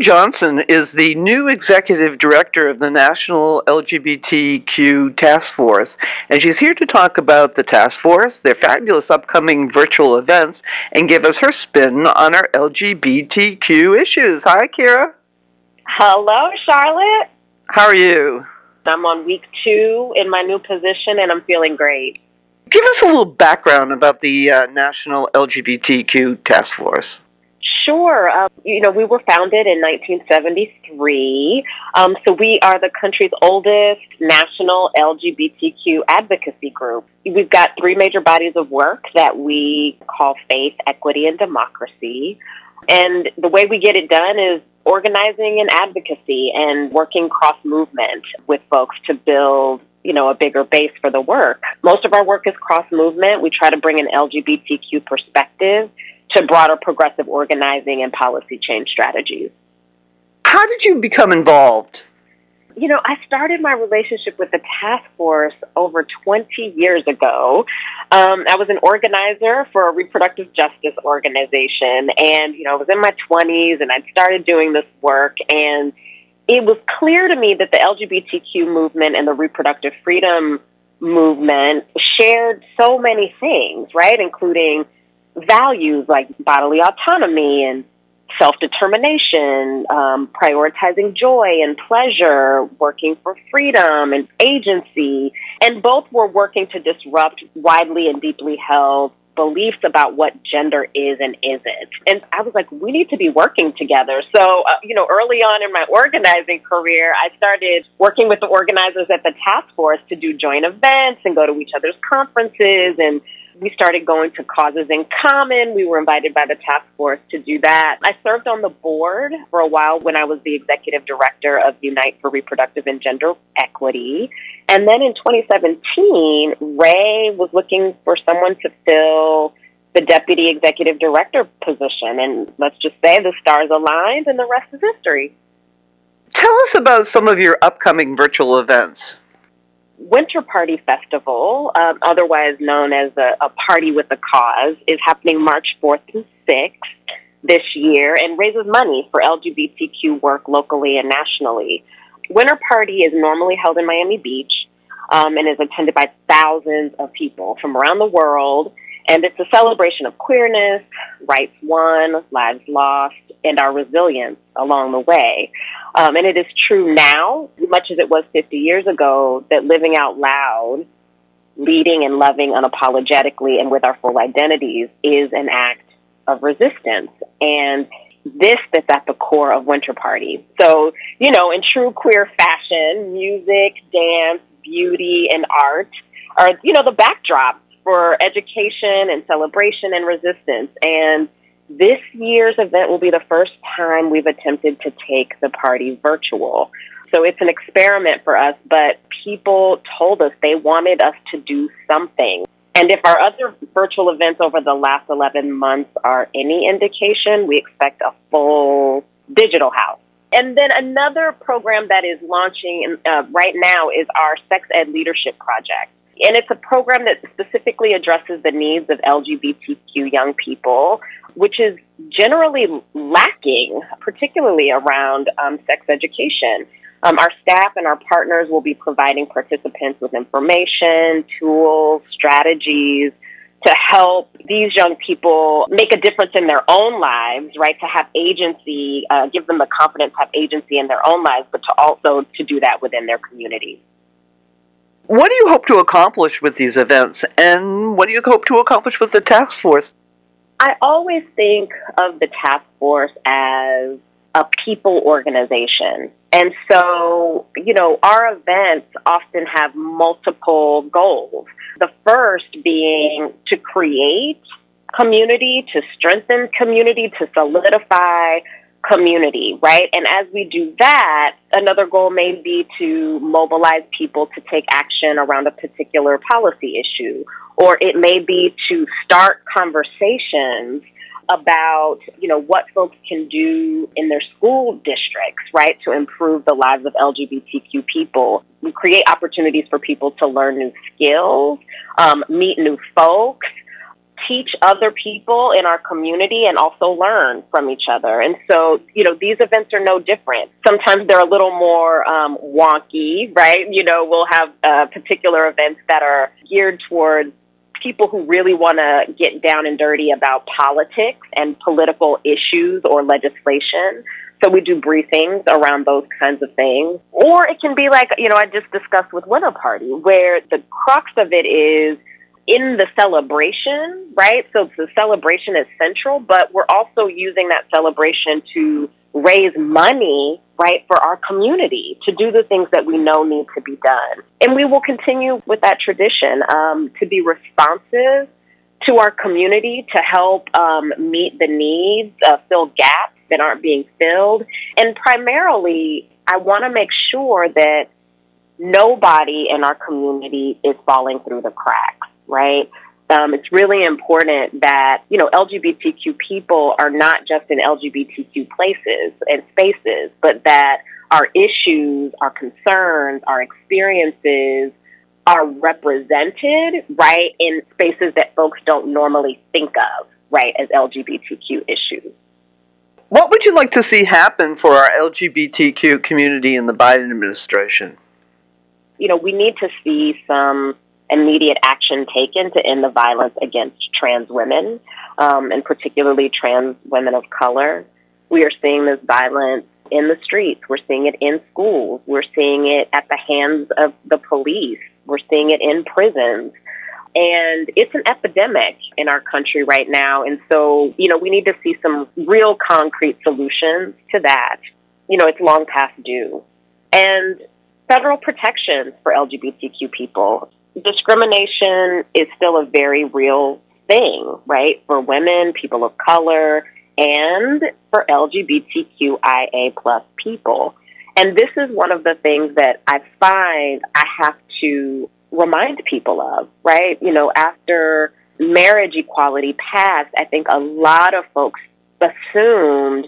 Johnson is the new executive director of the National LGBTQ Task Force, and she's here to talk about the task force, their fabulous upcoming virtual events, and give us her spin on our LGBTQ issues. Hi, Kierra. Hello, Charlotte. How are you? I'm on week two in my new position, and I'm feeling great. Give us a little background about the uh, National LGBTQ Task Force. Sure. Um, you know, we were founded in 1973. Um, so we are the country's oldest national LGBTQ advocacy group. We've got three major bodies of work that we call faith, equity, and democracy. And the way we get it done is organizing and advocacy and working cross movement with folks to build you know, a bigger base for the work. Most of our work is cross movement. We try to bring an LGBTQ perspective to broader progressive organizing and policy change strategies. How did you become involved? You know, I started my relationship with the task force over 20 years ago. Um, I was an organizer for a reproductive justice organization, and, you know, I was in my 20s and I'd started doing this work, and it was clear to me that the LGBTQ movement and the reproductive freedom movement shared so many things, right? Including values like bodily autonomy and self-determination, um, prioritizing joy and pleasure, working for freedom and agency. And both were working to disrupt widely and deeply held beliefs about what gender is and isn't. And I was like, we need to be working together. So, uh, you know, early on in my organizing career, I started working with the organizers at the task force to do joint events and go to each other's conferences and we started going to Causes in Common. We were invited by the task force to do that. I served on the board for a while when I was the executive director of Unite for Reproductive and Gender Equity. And then in 2017, Rea was looking for someone to fill the deputy executive director position. And let's just say the stars aligned and the rest is history. Tell us about some of your upcoming virtual events. Winter Party Festival, uh, otherwise known as a, a, Party with a Cause, is happening March 4th and 6th this year and raises money for LGBTQ work locally and nationally. Winter Party is normally held in Miami Beach um, and is attended by thousands of people from around the world. And it's a celebration of queerness, rights won, lives lost, and our resilience along the way. Um, and it is true now, much as it was 50 years ago, that living out loud, leading and loving unapologetically and with our full identities is an act of resistance. And this that's at the core of Winter Party. So, you know, in true queer fashion, music, dance, beauty, and art are, you know, the backdrop for education and celebration and resistance. And this year's event will be the first time we've attempted to take the party virtual. So it's an experiment for us, but people told us they wanted us to do something. And if our other virtual events over the last 11 months are any indication, we expect a full digital house. And then another program that is launching uh, right now is our Sex Ed Leadership Project. And it's a program that specifically addresses the needs of LGBTQ young people, which is generally lacking, particularly around um, sex education. Um, our staff and our partners will be providing participants with information, tools, strategies to help these young people make a difference in their own lives, right? To have agency, uh, give them the confidence to have agency in their own lives, but to also to do that within their communities. What do you hope to accomplish with these events, and what do you hope to accomplish with the task force? I always think of the task force as a people organization. And so, you know, our events often have multiple goals. The first being to create community, to strengthen community, to solidify community, right? And as we do that, another goal may be to mobilize people to take action around a particular policy issue, or it may be to start conversations about, you know, what folks can do in their school districts, right, to improve the lives of LGBTQ people. We create opportunities for people to learn new skills, um, meet new folks, teach other people in our community and also learn from each other. And so, you know, these events are no different. Sometimes they're a little more um, wonky, right? You know, we'll have uh, particular events that are geared towards people who really want to get down and dirty about politics and political issues or legislation. So we do briefings around those kinds of things. Or it can be like, you know, I just discussed with Winter Party, where the crux of it is in the celebration, right? So the celebration is central, but we're also using that celebration to raise money, right, for our community to do the things that we know need to be done. And we will continue with that tradition um, to be responsive to our community to help um, meet the needs, uh, fill gaps that aren't being filled. And primarily, I want to make sure that nobody in our community is falling through the cracks right? Um, it's really important that, you know, LGBTQ people are not just in LGBTQ places and spaces, but that our issues, our concerns, our experiences are represented, right, in spaces that folks don't normally think of, right, as LGBTQ issues. What would you like to see happen for our LGBTQ community in the Biden administration? You know, we need to see some immediate action taken to end the violence against trans women, um, and particularly trans women of color. We are seeing this violence in the streets. We're seeing it in schools. We're seeing it at the hands of the police. We're seeing it in prisons. And it's an epidemic in our country right now. And so, you know, we need to see some real concrete solutions to that. You know, it's long past due. And federal protections for LGBTQ people discrimination is still a very real thing, right? For women, people of color, and for LGBTQIA plus people. And this is one of the things that I find I have to remind people of, right? You know, after marriage equality passed, I think a lot of folks assumed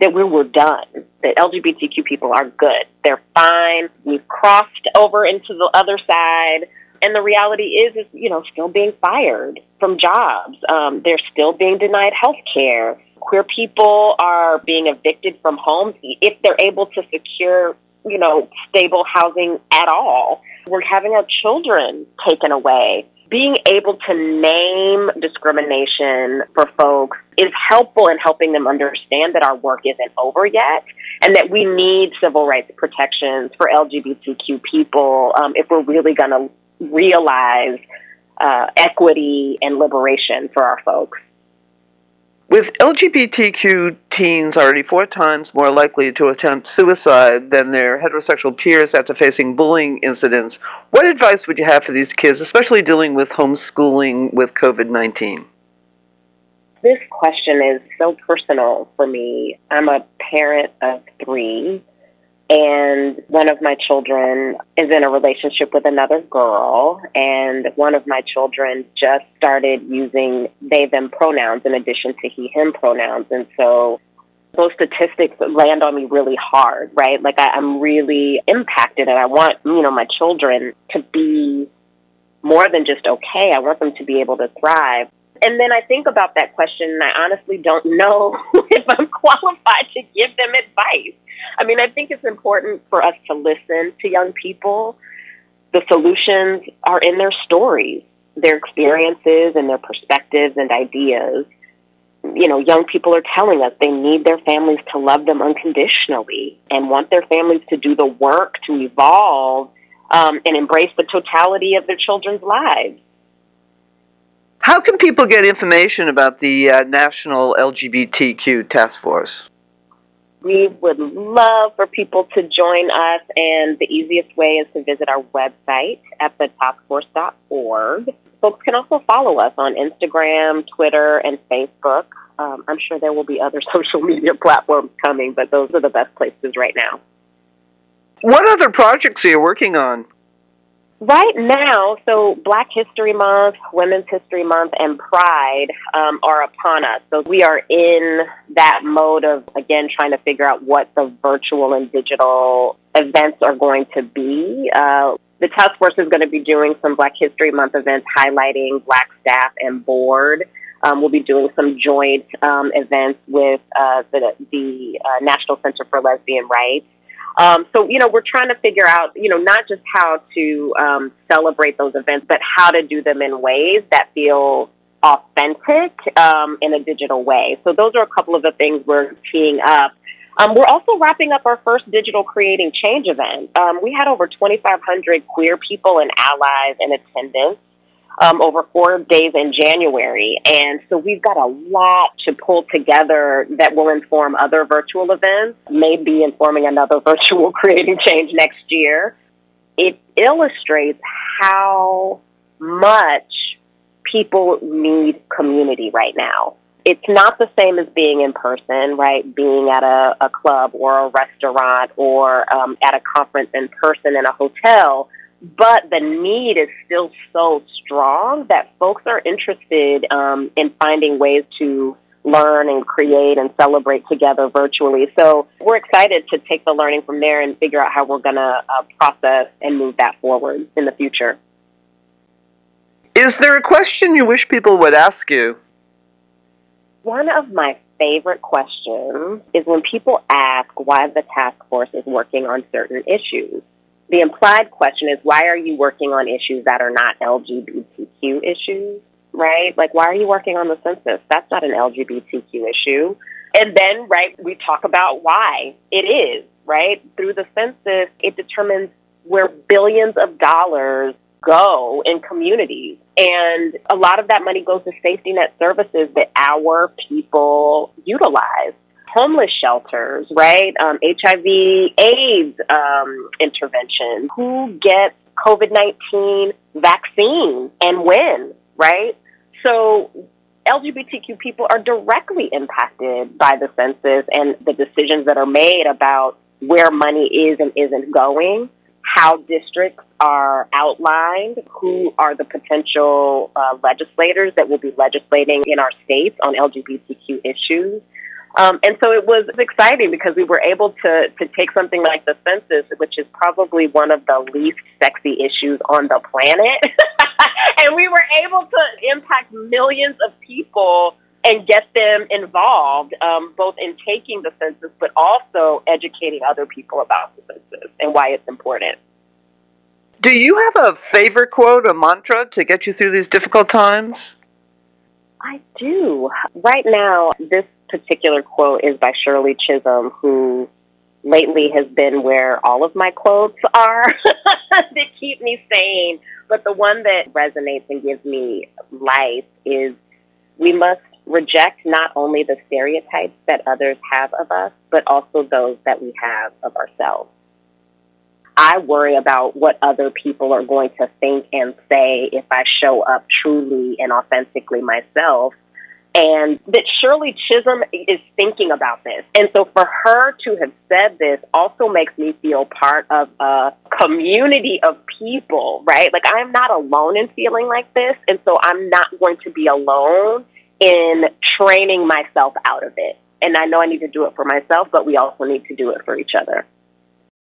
that we were done, that LGBTQ people are good. They're fine. We've crossed over into the other side. And the reality is, is you know, still being fired from jobs. Um, they're still being denied health care. Queer people are being evicted from homes if they're able to secure, you know, stable housing at all. We're having our children taken away. Being able to name discrimination for folks is helpful in helping them understand that our work isn't over yet and that we need civil rights protections for LGBTQ people um, if we're really going to realize uh, equity and liberation for our folks. With LGBTQ teens already four times more likely to attempt suicide than their heterosexual peers after facing bullying incidents, what advice would you have for these kids, especially dealing with homeschooling with COVID 19? This question is so personal for me. I'm a parent of three and one of my children is in a relationship with another girl and one of my children just started using they them pronouns in addition to he him pronouns and so those statistics land on me really hard right? Like I, i'm really impacted and i want you know my children to be more than just okay. I want them to be able to thrive and then I think about that question, and I honestly don't know if I'm qualified to give them advice. I mean, I think it's important for us to listen to young people. The solutions are in their stories, their experiences, and their perspectives and ideas. You know, young people are telling us they need their families to love them unconditionally and want their families to do the work to evolve um, and embrace the totality of their children's lives. How can people get information about the uh, National LGBTQ Task Force? We would love for people to join us, and the easiest way is to visit our website at thetaskforce.org. Folks can also follow us on Instagram, Twitter, and Facebook. Um, I'm sure there will be other social media platforms coming, but those are the best places right now. What other projects are you working on? Right now, so Black History Month, Women's History Month, and Pride um, are upon us. So we are in that mode of, again, trying to figure out what the virtual and digital events are going to be. Uh, the task force is going to be doing some Black History Month events highlighting Black staff and board. Um, we'll be doing some joint um, events with uh, the, the uh, National Center for Lesbian Rights. Um, so, you know, we're trying to figure out, you know, not just how to um, celebrate those events, but how to do them in ways that feel authentic um, in a digital way. So those are a couple of the things we're teeing up. Um, we're also wrapping up our first digital creating change event. Um, we had over 2,500 queer people and allies in attendance um, over four days in January. And so we've got a lot to pull together that will inform other virtual events, maybe informing another virtual creating change next year. It illustrates how much people need community right now. It's not the same as being in person, right? Being at a, a club or a restaurant or um, at a conference in person in a hotel. But the need is still so strong that folks are interested um, in finding ways to learn and create and celebrate together virtually. So we're excited to take the learning from there and figure out how we're going to uh, process and move that forward in the future. Is there a question you wish people would ask you? One of my favorite questions is when people ask why the task force is working on certain issues. The implied question is why are you working on issues that are not LGBTQ issues, right? Like, why are you working on the census? That's not an LGBTQ issue. And then, right, we talk about why it is, right? Through the census, it determines where billions of dollars go in communities. And a lot of that money goes to safety net services that our people utilize. Homeless shelters, right? Um, HIV, AIDS um, intervention. Who gets COVID 19 vaccine and when, right? So LGBTQ people are directly impacted by the census and the decisions that are made about where money is and isn't going how districts are outlined, who are the potential uh, legislators that will be legislating in our states on LGBTQ issues. Um, and so it was exciting because we were able to, to take something like the census, which is probably one of the least sexy issues on the planet, and we were able to impact millions of people and get them involved, um, both in taking the census, but also educating other people about the census and why it's important. Do you have a favorite quote, a mantra to get you through these difficult times? I do. Right now, this particular quote is by Shirley Chisholm, who lately has been where all of my quotes are that keep me sane. But the one that resonates and gives me life is we must reject not only the stereotypes that others have of us, but also those that we have of ourselves. I worry about what other people are going to think and say if I show up truly and authentically myself. And that Shirley Chisholm is thinking about this. And so for her to have said this also makes me feel part of a community of people, right? Like I'm not alone in feeling like this. And so I'm not going to be alone in training myself out of it. And I know I need to do it for myself, but we also need to do it for each other.